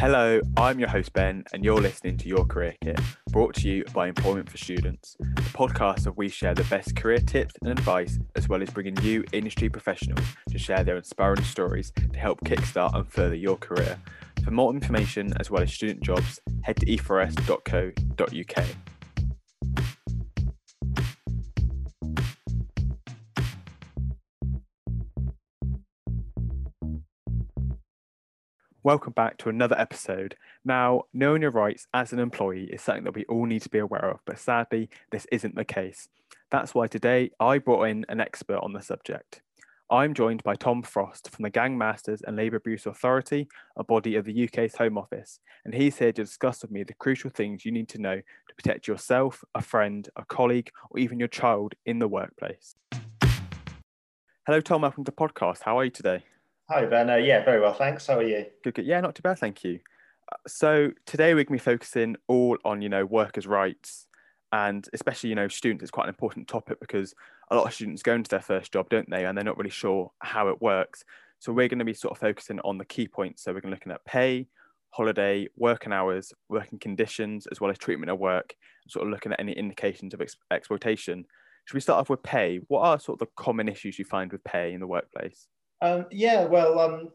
Hello, I'm your host Ben, and you're listening to Your Career Kit, brought to you by Employment for Students, the podcast where we share the best career tips and advice, as well as bringing you industry professionals to share their inspiring stories to help kickstart and further your career. For more information, as well as student jobs, head to e4s.co.uk. Welcome back to another episode. Now, knowing your rights as an employee is something that we all need to be aware of, but sadly, this isn't the case. That's why today I brought in an expert on the subject. I'm joined by Tom Frost from the Gangmasters and Labour Abuse Authority, a body of the UK's Home Office, and he's here to discuss with me the crucial things you need to know to protect yourself, a friend, a colleague, or even your child in the workplace. Hello, Tom. Welcome to the podcast. How are you today? Hi, Ben. Uh, yeah, very well, thanks. How are you? Good, good. Yeah, not too bad, thank you. Uh, so today we're going to be focusing all on, you know, workers' rights and especially, you know, students. It's quite an important topic because a lot of students go into their first job, don't they? And they're not really sure how it works. So we're going to be sort of focusing on the key points. So we're going to looking at pay, holiday, working hours, working conditions, as well as treatment of work, sort of looking at any indications of ex- exploitation. Should we start off with pay? What are sort of the common issues you find with pay in the workplace? Um, yeah, well, um,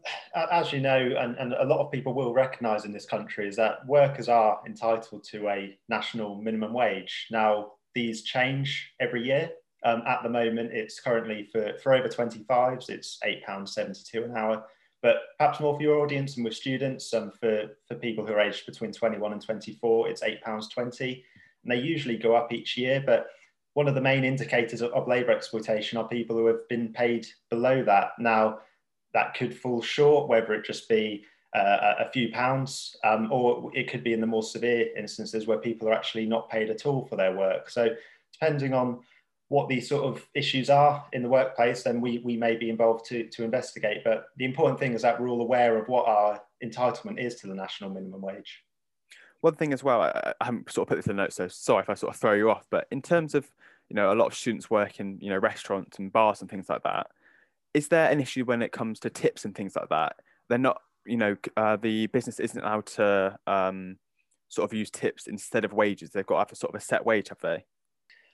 as you know, and, and, a lot of people will recognise in this country, is that workers are entitled to a national minimum wage. Now, these change every year. Um, at the moment, it's currently for, for over 25s, it's £8.72 an hour. But perhaps more for your audience and with students, um, for, for people who are aged between 21 and 24, it's £8.20. And they usually go up each year, but one of the main indicators of, of labour exploitation are people who have been paid below that. Now, that could fall short, whether it just be uh, a few pounds, um, or it could be in the more severe instances where people are actually not paid at all for their work. So, depending on what these sort of issues are in the workplace, then we, we may be involved to, to investigate. But the important thing is that we're all aware of what our entitlement is to the national minimum wage. One thing as well, I, I haven't sort of put this in the notes, so sorry if I sort of throw you off, but in terms of you know, a lot of students work in, you know, restaurants and bars and things like that. Is there an issue when it comes to tips and things like that? They're not, you know, uh, the business isn't allowed to um, sort of use tips instead of wages. They've got to have a sort of a set wage, have they?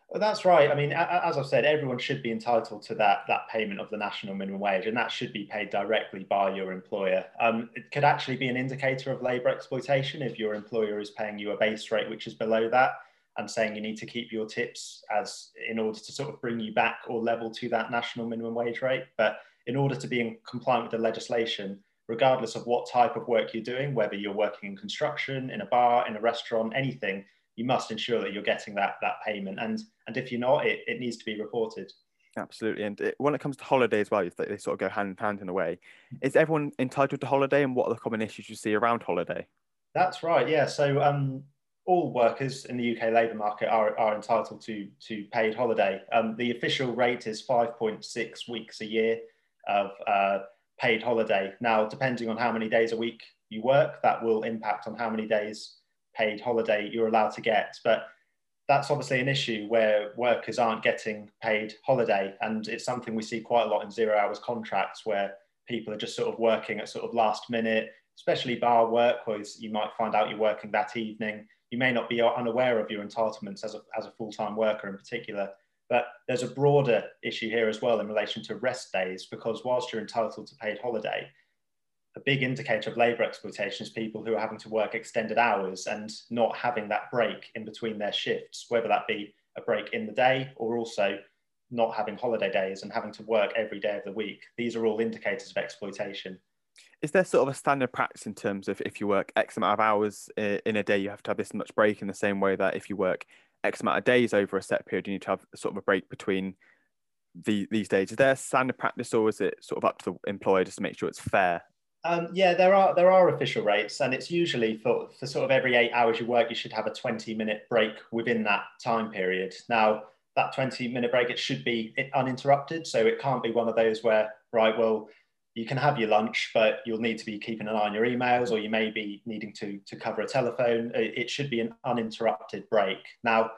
Well, that's right. I mean, as I've said, everyone should be entitled to that that payment of the national minimum wage, and that should be paid directly by your employer. Um, it could actually be an indicator of labour exploitation if your employer is paying you a base rate which is below that and saying you need to keep your tips as in order to sort of bring you back or level to that national minimum wage rate. But in order to be in compliant with the legislation, regardless of what type of work you're doing, whether you're working in construction, in a bar, in a restaurant, anything, you must ensure that you're getting that that payment. And and if you're not, it, it needs to be reported. Absolutely. And it, when it comes to holiday as well, they, they sort of go hand in hand in a way. Is everyone entitled to holiday and what are the common issues you see around holiday? That's right. Yeah. So um, all workers in the UK labour market are, are entitled to, to paid holiday. Um, the official rate is 5.6 weeks a year of uh, paid holiday. Now, depending on how many days a week you work, that will impact on how many days paid holiday you're allowed to get. But that's obviously an issue where workers aren't getting paid holiday. And it's something we see quite a lot in zero hours contracts where people are just sort of working at sort of last minute, especially bar work, where you might find out you're working that evening you may not be unaware of your entitlements as a, as a full-time worker in particular. But there's a broader issue here as well in relation to rest days, because whilst you're entitled to paid holiday, a big indicator of labour exploitation is people who are having to work extended hours and not having that break in between their shifts, whether that be a break in the day or also not having holiday days and having to work every day of the week. These are all indicators of exploitation is there sort of a standard practice in terms of if you work X amount of hours in a day, you have to have this much break in the same way that if you work X amount of days over a set period, you need to have sort of a break between the, these days? Is there a standard practice or is it sort of up to the employer just to make sure it's fair? Um, yeah, there are there are official rates, and it's usually for, for sort of every eight hours you work, you should have a 20 minute break within that time period. Now, that 20 minute break, it should be uninterrupted. So it can't be one of those where, right, well, you can have your lunch, but you'll need to be keeping an eye on your emails, or you may be needing to, to cover a telephone. It should be an uninterrupted break. Now,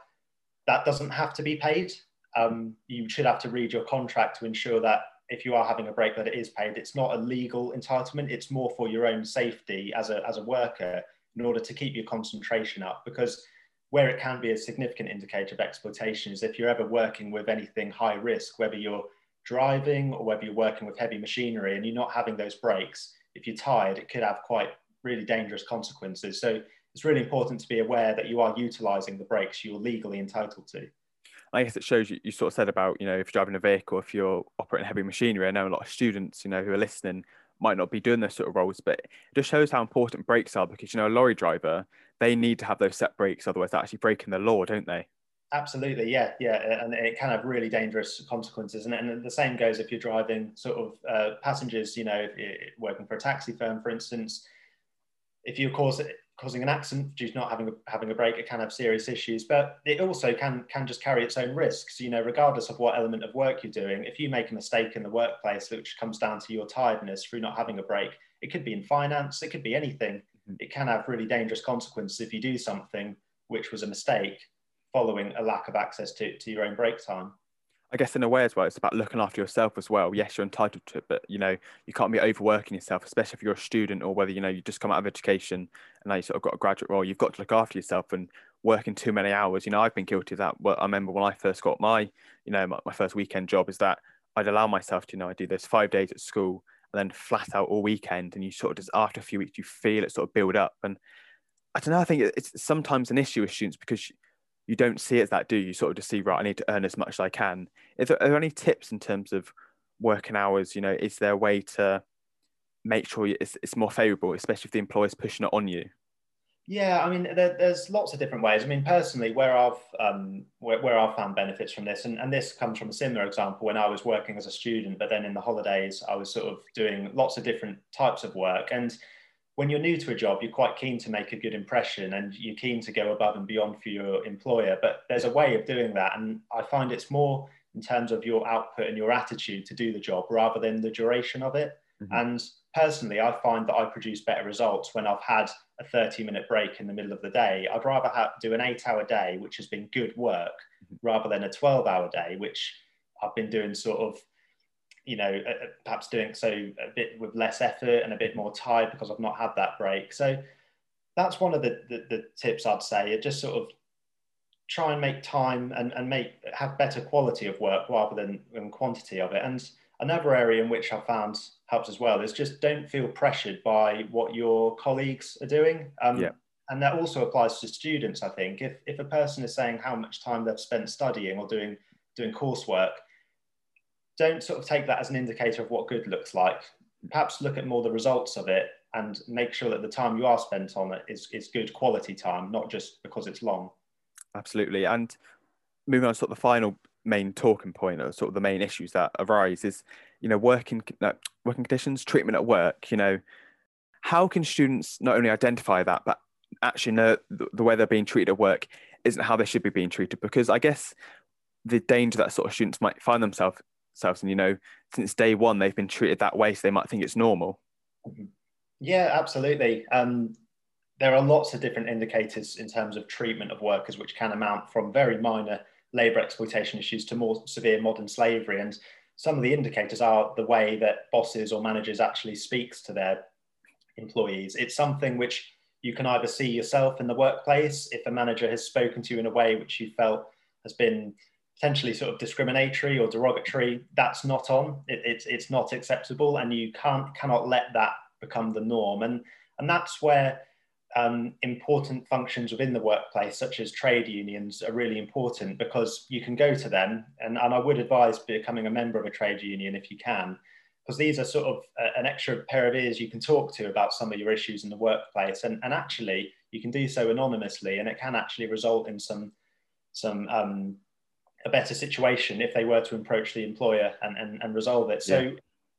that doesn't have to be paid. Um, you should have to read your contract to ensure that if you are having a break that it is paid. It's not a legal entitlement. It's more for your own safety as a, as a worker in order to keep your concentration up because where it can be a significant indicator of exploitation is if you're ever working with anything high risk, whether you're driving or whether you're working with heavy machinery and you're not having those breaks, if you're tired, it could have quite really dangerous consequences. So it's really important to be aware that you are utilizing the breaks you're legally entitled to. I guess it shows you, you sort of said about, you know, if you're driving a vehicle, if you're operating heavy machinery, I know a lot of students, you know, who are listening might not be doing those sort of roles, but it just shows how important breaks are because, you know, a lorry driver, they need to have those set breaks, otherwise they're actually breaking the law, don't they? Absolutely, yeah, yeah, and it can have really dangerous consequences. And, and the same goes if you're driving sort of uh, passengers, you know, working for a taxi firm, for instance. If you cause causing an accident due to not having a, having a break, it can have serious issues. But it also can can just carry its own risks. You know, regardless of what element of work you're doing, if you make a mistake in the workplace, which comes down to your tiredness through not having a break, it could be in finance, it could be anything. Mm-hmm. It can have really dangerous consequences if you do something which was a mistake following a lack of access to, to your own break time. I guess in a way as well, it's about looking after yourself as well. Yes, you're entitled to it, but you know, you can't be overworking yourself, especially if you're a student or whether you know you just come out of education and now you sort of got a graduate role. You've got to look after yourself and working too many hours. You know, I've been guilty of that. Well, I remember when I first got my, you know, my, my first weekend job is that I'd allow myself to, you know, I do those five days at school and then flat out all weekend, and you sort of just after a few weeks you feel it sort of build up. And I don't know. I think it's sometimes an issue with students because you don't see it as that, do you? you? Sort of just see, right, I need to earn as much as I can. Is there, are there any tips in terms of working hours? You know, is there a way to make sure it's, it's more favourable, especially if the employer's pushing it on you? Yeah, I mean, there, there's lots of different ways. I mean, personally, where I've um, where, where, I've found benefits from this, and, and this comes from a similar example when I was working as a student, but then in the holidays, I was sort of doing lots of different types of work, and when you're new to a job, you're quite keen to make a good impression and you're keen to go above and beyond for your employer. But there's a way of doing that. And I find it's more in terms of your output and your attitude to do the job rather than the duration of it. Mm-hmm. And personally, I find that I produce better results when I've had a 30 minute break in the middle of the day. I'd rather have, do an eight hour day, which has been good work, mm-hmm. rather than a 12 hour day, which I've been doing sort of you know, uh, uh, perhaps doing so a bit with less effort and a bit more tired because I've not had that break. So that's one of the, the, the tips I'd say. It just sort of try and make time and, and make have better quality of work rather than, than quantity of it. And another area in which I found helps as well is just don't feel pressured by what your colleagues are doing. Um, yeah. And that also applies to students, I think. If, if a person is saying how much time they've spent studying or doing doing coursework, don't sort of take that as an indicator of what good looks like. Perhaps look at more the results of it and make sure that the time you are spent on it is, is good quality time, not just because it's long. Absolutely. And moving on to sort of the final main talking point or sort of the main issues that arise is, you know, working, uh, working conditions, treatment at work, you know, how can students not only identify that, but actually know the way they're being treated at work isn't how they should be being treated? Because I guess the danger that sort of students might find themselves themselves. And you know since day one they've been treated that way so they might think it's normal. Yeah absolutely. Um, there are lots of different indicators in terms of treatment of workers which can amount from very minor labor exploitation issues to more severe modern slavery. And some of the indicators are the way that bosses or managers actually speaks to their employees. It's something which you can either see yourself in the workplace if a manager has spoken to you in a way which you felt has been potentially sort of discriminatory or derogatory, that's not on. It, it's it's not acceptable, and you can't cannot let that become the norm. And and that's where um, important functions within the workplace, such as trade unions, are really important because you can go to them, and, and I would advise becoming a member of a trade union if you can, because these are sort of a, an extra pair of ears you can talk to about some of your issues in the workplace, and, and actually you can do so anonymously, and it can actually result in some some um, a better situation if they were to approach the employer and, and, and resolve it. So, yeah.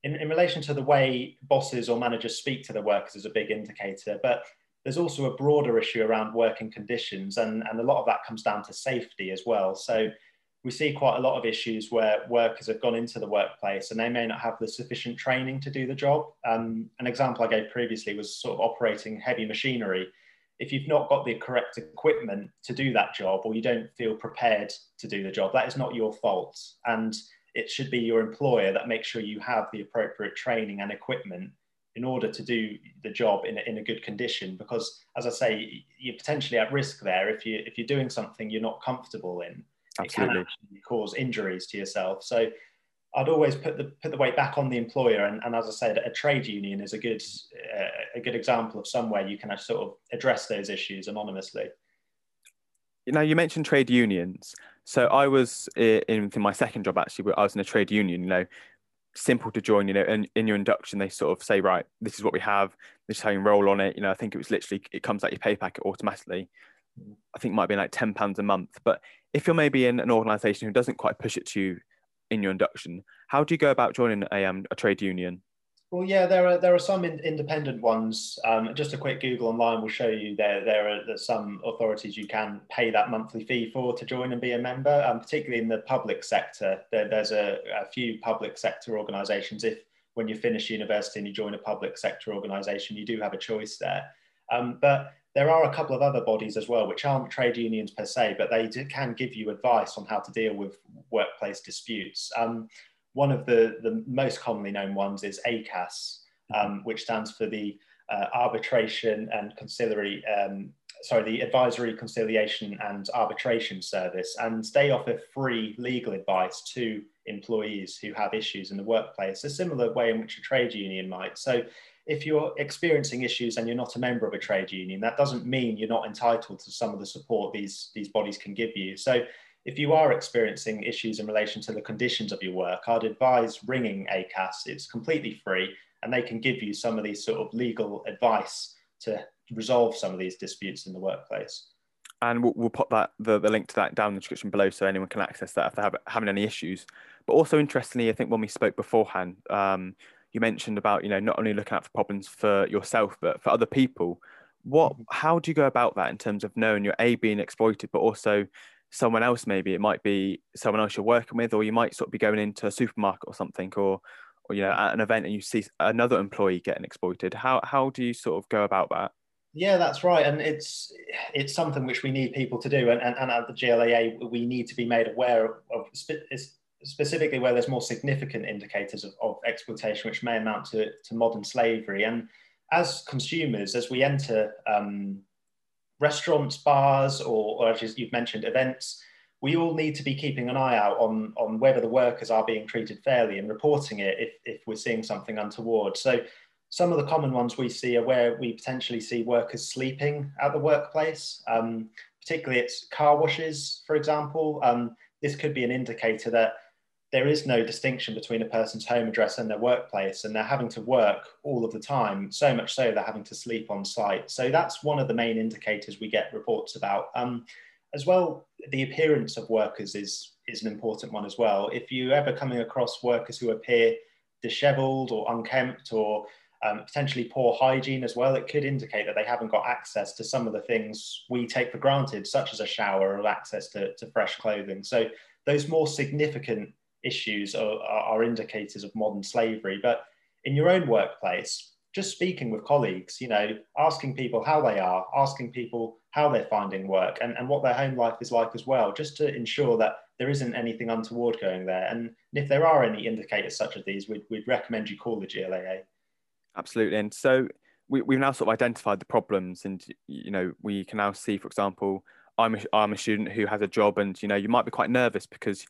in, in relation to the way bosses or managers speak to their workers is a big indicator, but there's also a broader issue around working conditions, and, and a lot of that comes down to safety as well. So, we see quite a lot of issues where workers have gone into the workplace and they may not have the sufficient training to do the job. Um, an example I gave previously was sort of operating heavy machinery if you've not got the correct equipment to do that job or you don't feel prepared to do the job, that is not your fault. And it should be your employer that makes sure you have the appropriate training and equipment in order to do the job in a, in a good condition because as i say you're potentially at risk there if you if you're doing something you're not comfortable in Absolutely. it can cause injuries to yourself so I'd always put the put the weight back on the employer, and, and as I said, a trade union is a good uh, a good example of somewhere you can sort of address those issues anonymously. Now you mentioned trade unions, so I was in, in my second job actually, where I was in a trade union. You know, simple to join. You know, and in your induction, they sort of say, right, this is what we have. This is how you roll on it. You know, I think it was literally it comes out your pay packet automatically. I think it might be like ten pounds a month. But if you're maybe in an organisation who doesn't quite push it to you in your induction. How do you go about joining a, um, a trade union? Well, yeah, there are there are some in, independent ones. Um, just a quick Google online will show you there there are some authorities you can pay that monthly fee for to join and be a member. Um, particularly in the public sector, there, there's a, a few public sector organisations. If when you finish university and you join a public sector organisation, you do have a choice there. Um, but there are a couple of other bodies as well, which aren't trade unions per se, but they do, can give you advice on how to deal with workplace disputes. Um, one of the, the most commonly known ones is ACAS, um, which stands for the uh, Arbitration and Conciliary, um, sorry, the Advisory Conciliation and Arbitration Service. And they offer free legal advice to employees who have issues in the workplace, a similar way in which a trade union might. So if you're experiencing issues and you're not a member of a trade union, that doesn't mean you're not entitled to some of the support these, these bodies can give you. So if you are experiencing issues in relation to the conditions of your work, I'd advise ringing ACAS. It's completely free and they can give you some of these sort of legal advice to resolve some of these disputes in the workplace. And we'll, we'll put that the, the link to that down in the description below so anyone can access that if they're having any issues. But also interestingly, I think when we spoke beforehand, um, you mentioned about you know not only looking out for problems for yourself but for other people. What mm-hmm. how do you go about that in terms of knowing you're a being exploited but also someone else maybe? It might be someone else you're working with or you might sort of be going into a supermarket or something or or you know at an event and you see another employee getting exploited. How how do you sort of go about that? Yeah, that's right, and it's it's something which we need people to do, and, and, and at the GLAA we need to be made aware of specifically where there's more significant indicators of, of exploitation, which may amount to, to modern slavery. And as consumers, as we enter um, restaurants, bars, or, or as you've mentioned, events, we all need to be keeping an eye out on, on whether the workers are being treated fairly and reporting it if, if we're seeing something untoward. So some of the common ones we see are where we potentially see workers sleeping at the workplace. Um, particularly it's car washes, for example. Um, this could be an indicator that there is no distinction between a person's home address and their workplace, and they're having to work all of the time, so much so they're having to sleep on site. So that's one of the main indicators we get reports about. Um, as well, the appearance of workers is, is an important one as well. If you ever coming across workers who appear disheveled or unkempt or um, potentially poor hygiene as well, it could indicate that they haven't got access to some of the things we take for granted, such as a shower or access to, to fresh clothing. So those more significant issues are, are indicators of modern slavery. But in your own workplace, just speaking with colleagues, you know, asking people how they are, asking people how they're finding work and, and what their home life is like as well, just to ensure that there isn't anything untoward going there. And if there are any indicators such as these, we'd, we'd recommend you call the GLAA. Absolutely. And so we, we've now sort of identified the problems and, you know, we can now see, for example, I'm a, I'm a student who has a job and, you know, you might be quite nervous because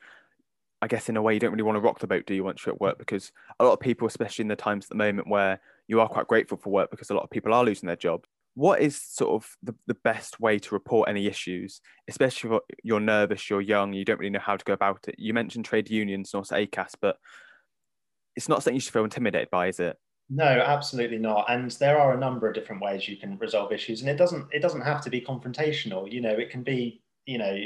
I guess in a way you don't really want to rock the boat, do you, once you're at work? Because a lot of people, especially in the times at the moment where you are quite grateful for work because a lot of people are losing their jobs. What is sort of the, the best way to report any issues, especially if you're nervous, you're young, you don't really know how to go about it? You mentioned trade unions and also ACAS, but it's not something you should feel intimidated by, is it? No, absolutely not. And there are a number of different ways you can resolve issues, and it doesn't it doesn't have to be confrontational. You know, it can be you know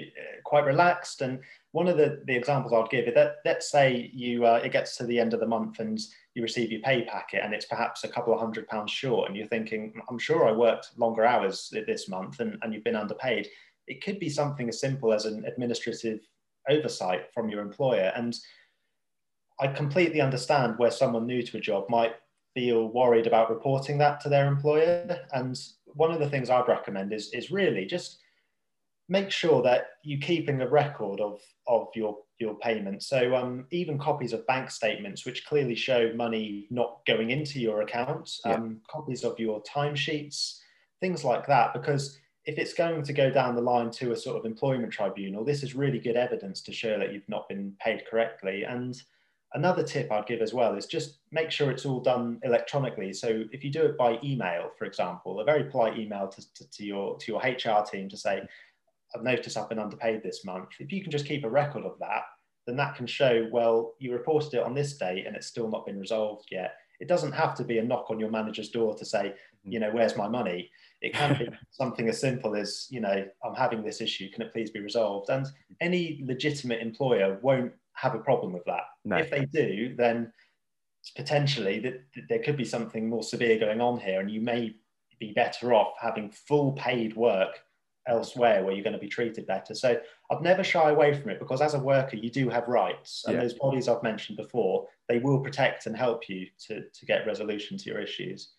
quite relaxed. And one of the, the examples I'd give is that let's say you uh, it gets to the end of the month and you receive your pay packet and it's perhaps a couple of hundred pounds short and you're thinking I'm sure I worked longer hours this month and, and you've been underpaid. It could be something as simple as an administrative oversight from your employer. And I completely understand where someone new to a job might feel worried about reporting that to their employer. And one of the things I'd recommend is is really just make sure that you're keeping a record of, of your your payment. So um, even copies of bank statements, which clearly show money not going into your account, yeah. um, copies of your timesheets, things like that. Because if it's going to go down the line to a sort of employment tribunal, this is really good evidence to show that you've not been paid correctly. And another tip I'd give as well is just make sure it's all done electronically. So if you do it by email, for example, a very polite email to, to, to your to your HR team to say, I've noticed I've been underpaid this month. If you can just keep a record of that, then that can show, well, you reported it on this date and it's still not been resolved yet. It doesn't have to be a knock on your manager's door to say, mm-hmm. you know, where's my money? It can be something as simple as, you know, I'm having this issue. Can it please be resolved? And any legitimate employer won't have a problem with that. No. If they do, then potentially that there could be something more severe going on here, and you may be better off having full paid work elsewhere where you're going to be treated better. So I'd never shy away from it because as a worker, you do have rights. And yeah. those bodies I've mentioned before, they will protect and help you to, to get resolution to your issues.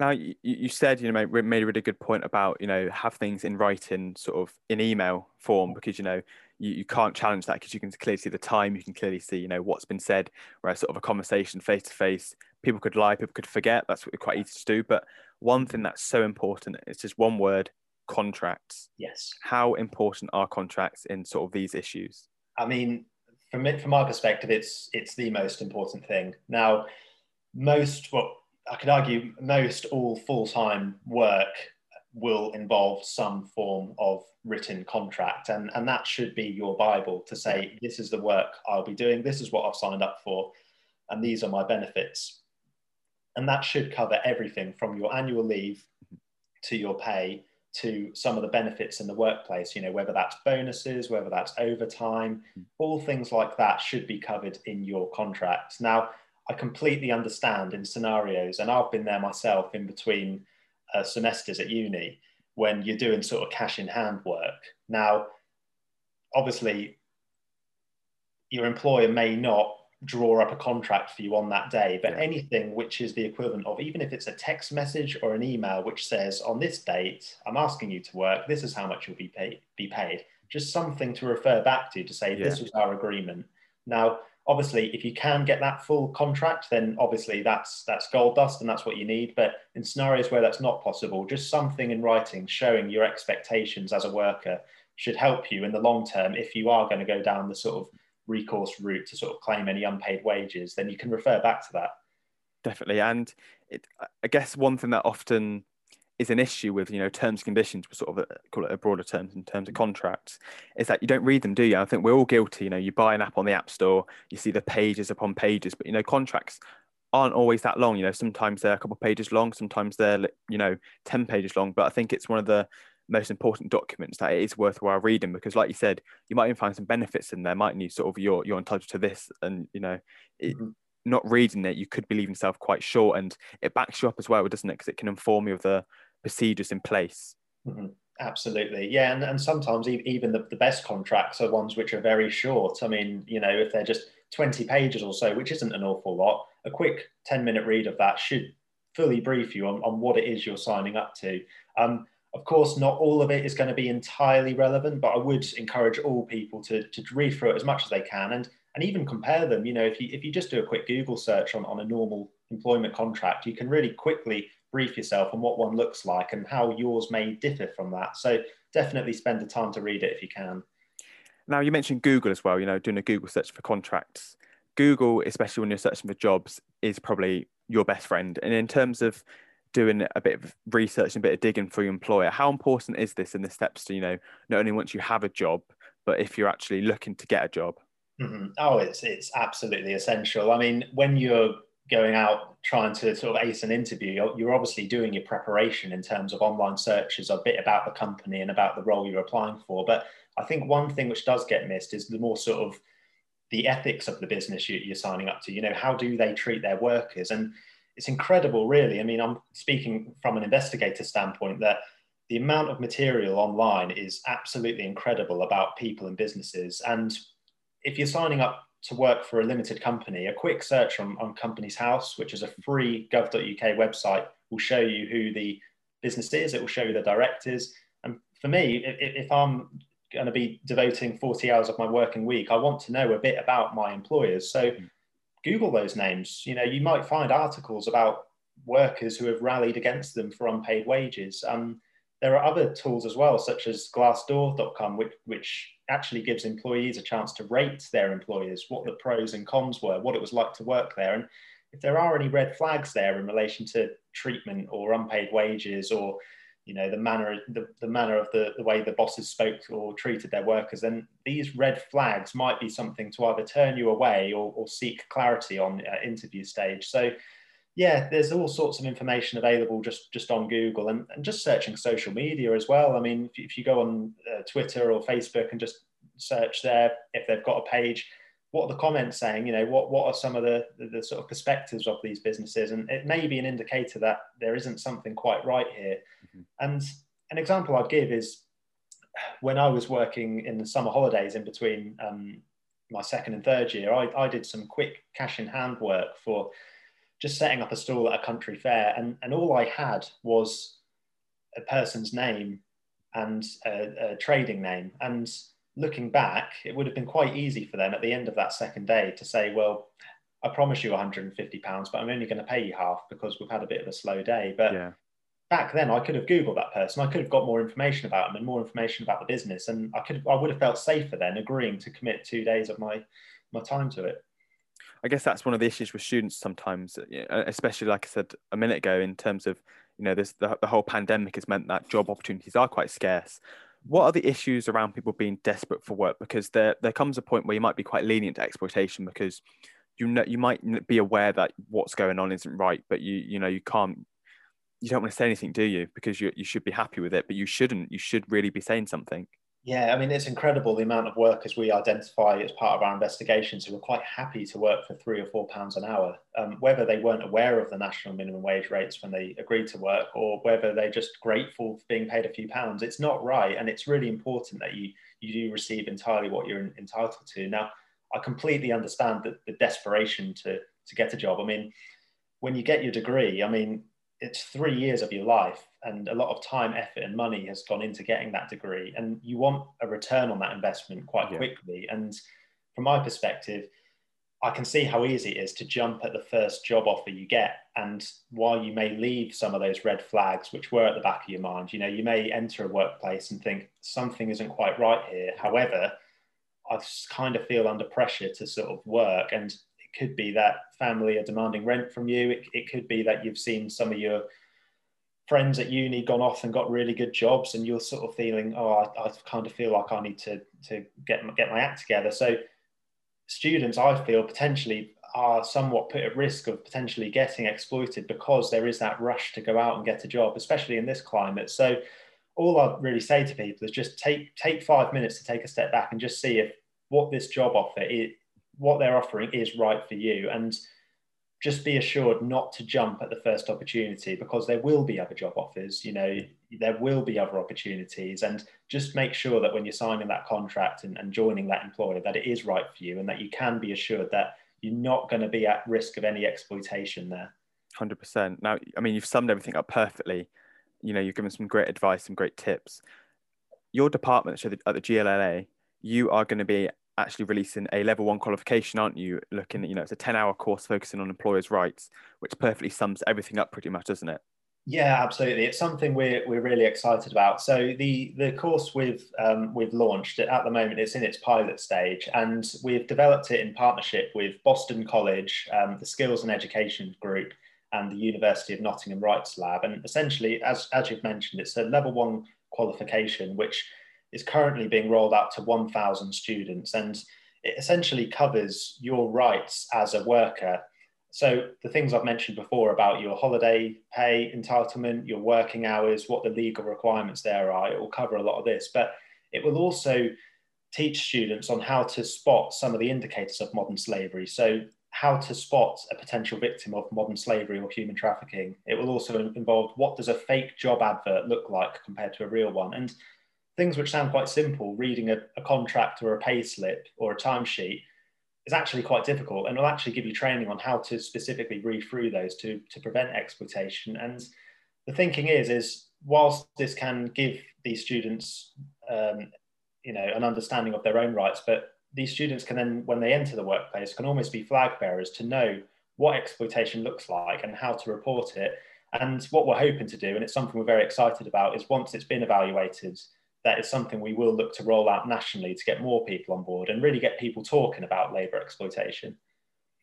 Now, you, you said, you know, made, made a really good point about, you know, have things in writing, sort of in email form, because, you know, you, you can't challenge that because you can clearly see the time, you can clearly see, you know, what's been said, whereas sort of a conversation face to face, people could lie, people could forget. That's quite easy to do. But one thing that's so important is just one word contracts. Yes. How important are contracts in sort of these issues? I mean, from it, from my perspective, it's it's the most important thing. Now, most well, I could argue most all full time work will involve some form of written contract, and and that should be your bible to say this is the work I'll be doing, this is what I've signed up for, and these are my benefits, and that should cover everything from your annual leave mm-hmm. to your pay to some of the benefits in the workplace, you know, whether that's bonuses, whether that's overtime, hmm. all things like that should be covered in your contract. Now, I completely understand in scenarios, and I've been there myself in between uh, semesters at uni when you're doing sort of cash in hand work. Now, obviously, your employer may not draw up a contract for you on that day. But yeah. anything which is the equivalent of, even if it's a text message or an email which says, on this date, I'm asking you to work, this is how much you'll be paid, be paid. Just something to refer back to to say, yeah. this was our agreement. Now, obviously, if you can get that full contract, then obviously that's that's gold dust and that's what you need. But in scenarios where that's not possible, just something in writing showing your expectations as a worker should help you in the long term if you are going to go down the sort of recourse route to sort of claim any unpaid wages, then you can refer back to that. Definitely, and it, I guess one thing that often is an issue with you know terms and conditions, we sort of uh, call it a broader terms in terms of contracts, is that you don't read them, do you? I think we're all guilty. You know, you buy an app on the app store, you see the pages upon pages, but you know contracts aren't always that long. You know, sometimes they're a couple of pages long, sometimes they're you know ten pages long. But I think it's one of the most important documents that it is worthwhile reading because like you said you might even find some benefits in there mightn't you? Sort of you're you're entitled to this and you know it, mm-hmm. not reading it you could be leaving yourself quite short and it backs you up as well doesn't it? Because it can inform you of the procedures in place. Mm-hmm. absolutely. Yeah and, and sometimes even the, the best contracts are ones which are very short. I mean you know if they're just 20 pages or so which isn't an awful lot a quick 10 minute read of that should fully brief you on, on what it is you're signing up to. Um, of course, not all of it is going to be entirely relevant, but I would encourage all people to, to read through it as much as they can and, and even compare them. You know, if you, if you just do a quick Google search on, on a normal employment contract, you can really quickly brief yourself on what one looks like and how yours may differ from that. So definitely spend the time to read it if you can. Now, you mentioned Google as well, you know, doing a Google search for contracts. Google, especially when you're searching for jobs, is probably your best friend. And in terms of doing a bit of research and a bit of digging for your employer how important is this in the steps to you know not only once you have a job but if you're actually looking to get a job? Mm-hmm. oh it's it's absolutely essential. I mean when you're going out trying to sort of ace an interview you're, you're obviously doing your preparation in terms of online searches a bit about the company and about the role you're applying for. But i think one thing which does get missed is the more sort of the ethics of the business you're signing up to. You know how do they treat their workers? And it's incredible, really. I mean, I'm speaking from an investigator standpoint that the amount of material online is absolutely incredible about people and businesses. And if you're signing up to work for a limited company, a quick search on, on Companies House, which is a free gov.uk website, will show you who the business is, it will show you the directors. And for me, if, if I'm going to be devoting 40 hours of my working week. I want to know a bit about my employers. So mm. Google those names. You know, you might find articles about workers who have rallied against them for unpaid wages. Um, there are other tools as well, such as glassdoor.com, which, which actually gives employees a chance to rate their employers, what the pros and cons were, what it was like to work there. And if there are any red flags there in relation to treatment or unpaid wages or you know the manner the, the manner of the, the way the bosses spoke or treated their workers then these red flags might be something to either turn you away or, or seek clarity on uh, interview stage. So yeah there's all sorts of information available just just on google and, and just searching social media as well. I mean if, if you go on uh, twitter or facebook and just search there if they've got a page what are the comments saying? You know, what, what are some of the, the, the, sort of perspectives of these businesses? And it may be an indicator that there isn't something quite right here. Mm-hmm. And an example I'd give is when I was working in the summer holidays in between um, my second and third year, I, I did some quick cash in hand work for just setting up a stall at a country fair. And, and all I had was a person's name and a, a trading name. And looking back, it would have been quite easy for them at the end of that second day to say, well, I promise you 150 pounds, but I'm only going to pay you half because we've had a bit of a slow day. But yeah. back then, I could have googled that person. I could have got more information about them and more information about the business, and I could have, I would have felt safer then agreeing to commit two days of my my time to it. I guess that's one of the issues with students sometimes, uh, uh, especially like I said a minute ago, in terms of you know this the, the whole pandemic has meant that job opportunities are quite scarce what are the issues around people being desperate for work? Because there there comes a point where you might be quite lenient to exploitation because you know you might be aware that what's going on isn't right, but you you know you can't you don't want to say anything, do you? Because you you should be happy with it, but you shouldn't. You should really be saying something. Yeah, I mean, it's incredible the amount of workers we identify as part of our investigations who are quite happy to work for three or four pounds an hour, um, whether they weren't aware of the national minimum wage rates when they agreed to work or whether they're just grateful for being paid a few pounds. It's not right. And it's really important that you, you do receive entirely what you're entitled to. Now, I completely understand the, the desperation to, to get a job. I mean, when you get your degree, I mean, it's three years of your life and a lot of time effort and money has gone into getting that degree. And you want a return on that investment quite yeah. quickly. And from my perspective i can see how easy it is to jump at the first job offer you get. And while you may leave some of those red flags which were at the back of your mind you know you may enter a workplace and think something isn't quite right here. However i kind of feel under pressure to sort of work. And it could be that family are demanding rent from you. It, it could be that you've seen some of your friends at uni gone off and got really good jobs, and you're sort of feeling, oh, I, I kind of feel like I need to to get get my act together. So students, I feel potentially are somewhat put at risk of potentially getting exploited because there is that rush to go out and get a job, especially in this climate. So all I really say to people is just take take five minutes to take a step back and just see if what this job offer is, what they're offering is right for you and just be assured not to jump at the first opportunity because there will be other job offers you know there will be other opportunities. And just make sure that when you're signing that contract and, and joining that employer that it is right for you and that you can be assured that you're not going to be at risk of any exploitation there. 100% now i mean you've summed everything up perfectly. You know you've given some great advice some great tips. Your department so at the GLLA you are going to be actually releasing a level one qualification, aren't you? Looking at, you know, it's a 10 hour course focusing on employers' rights, which perfectly sums everything up pretty much, doesn't it? Yeah, absolutely. It's something we're, we're really excited about. So the, the course we've, um, we've launched at the moment, it's in its pilot stage and we've developed it in partnership with Boston College, um, the Skills and Education Group and the University of Nottingham Rights Lab. And essentially, as, as you've mentioned, it's a level one qualification, which is currently being rolled out to 1,000 students, and it essentially covers your rights as a worker. So the things I've mentioned before about your holiday pay entitlement, your working hours, what the legal requirements there are, it will cover a lot of this, but it will also teach students on how to spot some of the indicators of modern slavery. So how to spot a potential victim of modern slavery or human trafficking. It will also involve what does a fake job advert look like compared to a real one. And things which sound quite simple, reading a, a contract or a pay slip or a timesheet, is actually quite difficult and will actually give you training on how to specifically read through those to, to prevent exploitation. And the thinking is, is whilst this can give these students um, you know an understanding of their own rights, but these students can then, when they enter the workplace, can almost be flag bearers to know what exploitation looks like and how to report it. And what we're hoping to do, and it's something we're very excited about, is once it's been evaluated, that is something we will look to roll out nationally to get more people on board and really get people talking about labour exploitation.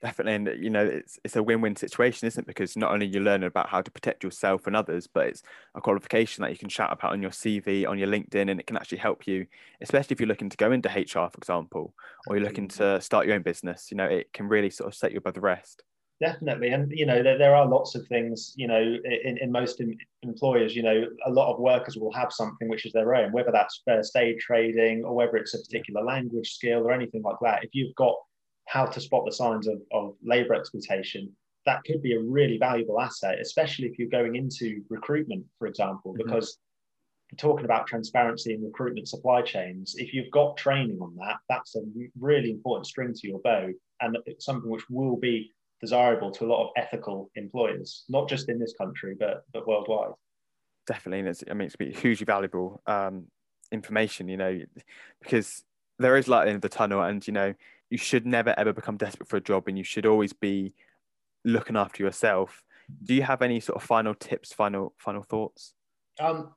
Definitely, and you know it's it's a win-win situation, isn't it? Because not only you learn about how to protect yourself and others, but it's a qualification that you can shout about on your CV, on your LinkedIn, and it can actually help you, especially if you're looking to go into HR, for example, or you're looking to start your own business. You know, it can really sort of set you above the rest definitely and you know there, there are lots of things you know in, in most in, employers you know a lot of workers will have something which is their own whether that's first aid trading or whether it's a particular language skill or anything like that if you've got how to spot the signs of, of labor exploitation that could be a really valuable asset especially if you're going into recruitment for example mm-hmm. because talking about transparency in recruitment supply chains if you've got training on that that's a really important string to your bow and it's something which will be desirable to a lot of ethical employers, not just in this country, but but worldwide. Definitely, and it's, I mean, it's hugely valuable um, information, you know, because there is light in the tunnel, and you know, you should never ever become desperate for a job, and you should always be looking after yourself. Do you have any sort of final tips, final final thoughts? Um,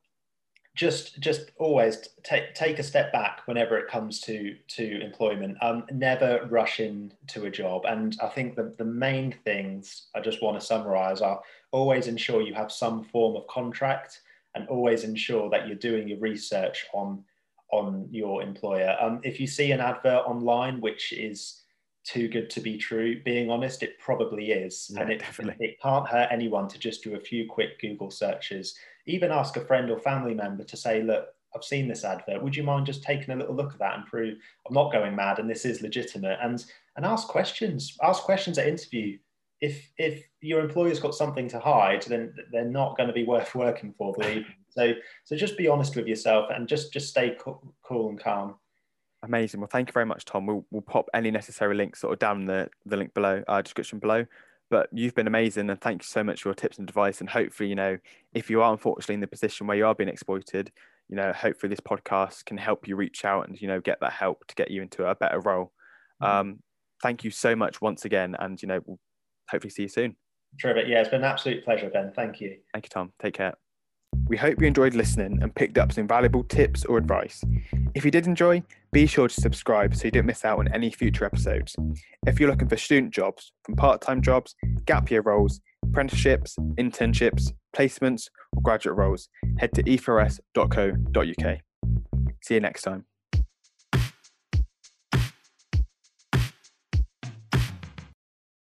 just just always take take a step back whenever it comes to to employment. Um, never rush into a job. And i think the, the main things i just want to summarize are always ensure you have some form of contract and always ensure that you're doing your research on on your employer. Um, if you see an advert online which is too good to be true being honest it probably is. Yeah, and it, definitely. it can't hurt anyone to just do a few quick google searches even ask a friend or family member to say, look, I've seen this advert. Would you mind just taking a little look at that and prove I'm not going mad and this is legitimate? And and ask questions. Ask questions at interview. If if your employer's got something to hide, then they're not going to be worth working for. Believe. So so just be honest with yourself and just just stay cool, cool and calm. Amazing. Well, thank you very much, Tom. We'll, we'll pop any necessary links sort of down the, the link below, uh, description below. But you've been amazing, and thank you so much for your tips and advice. And hopefully, you know, if you are unfortunately in the position where you are being exploited, you know, hopefully this podcast can help you reach out and you know get that help to get you into a better role. Mm-hmm. Um, thank you so much once again, and you know, we'll hopefully see you soon. Terrific. Yeah, it's been an absolute pleasure, Ben. Thank you. Thank you, Tom. Take care. We hope you enjoyed listening and picked up some valuable tips or advice. If you did enjoy, be sure to subscribe so you don't miss out on any future episodes. If you're looking for student jobs, from part time jobs, gap year roles, apprenticeships, internships, placements, or graduate roles, head to e4s.co.uk. See you next time.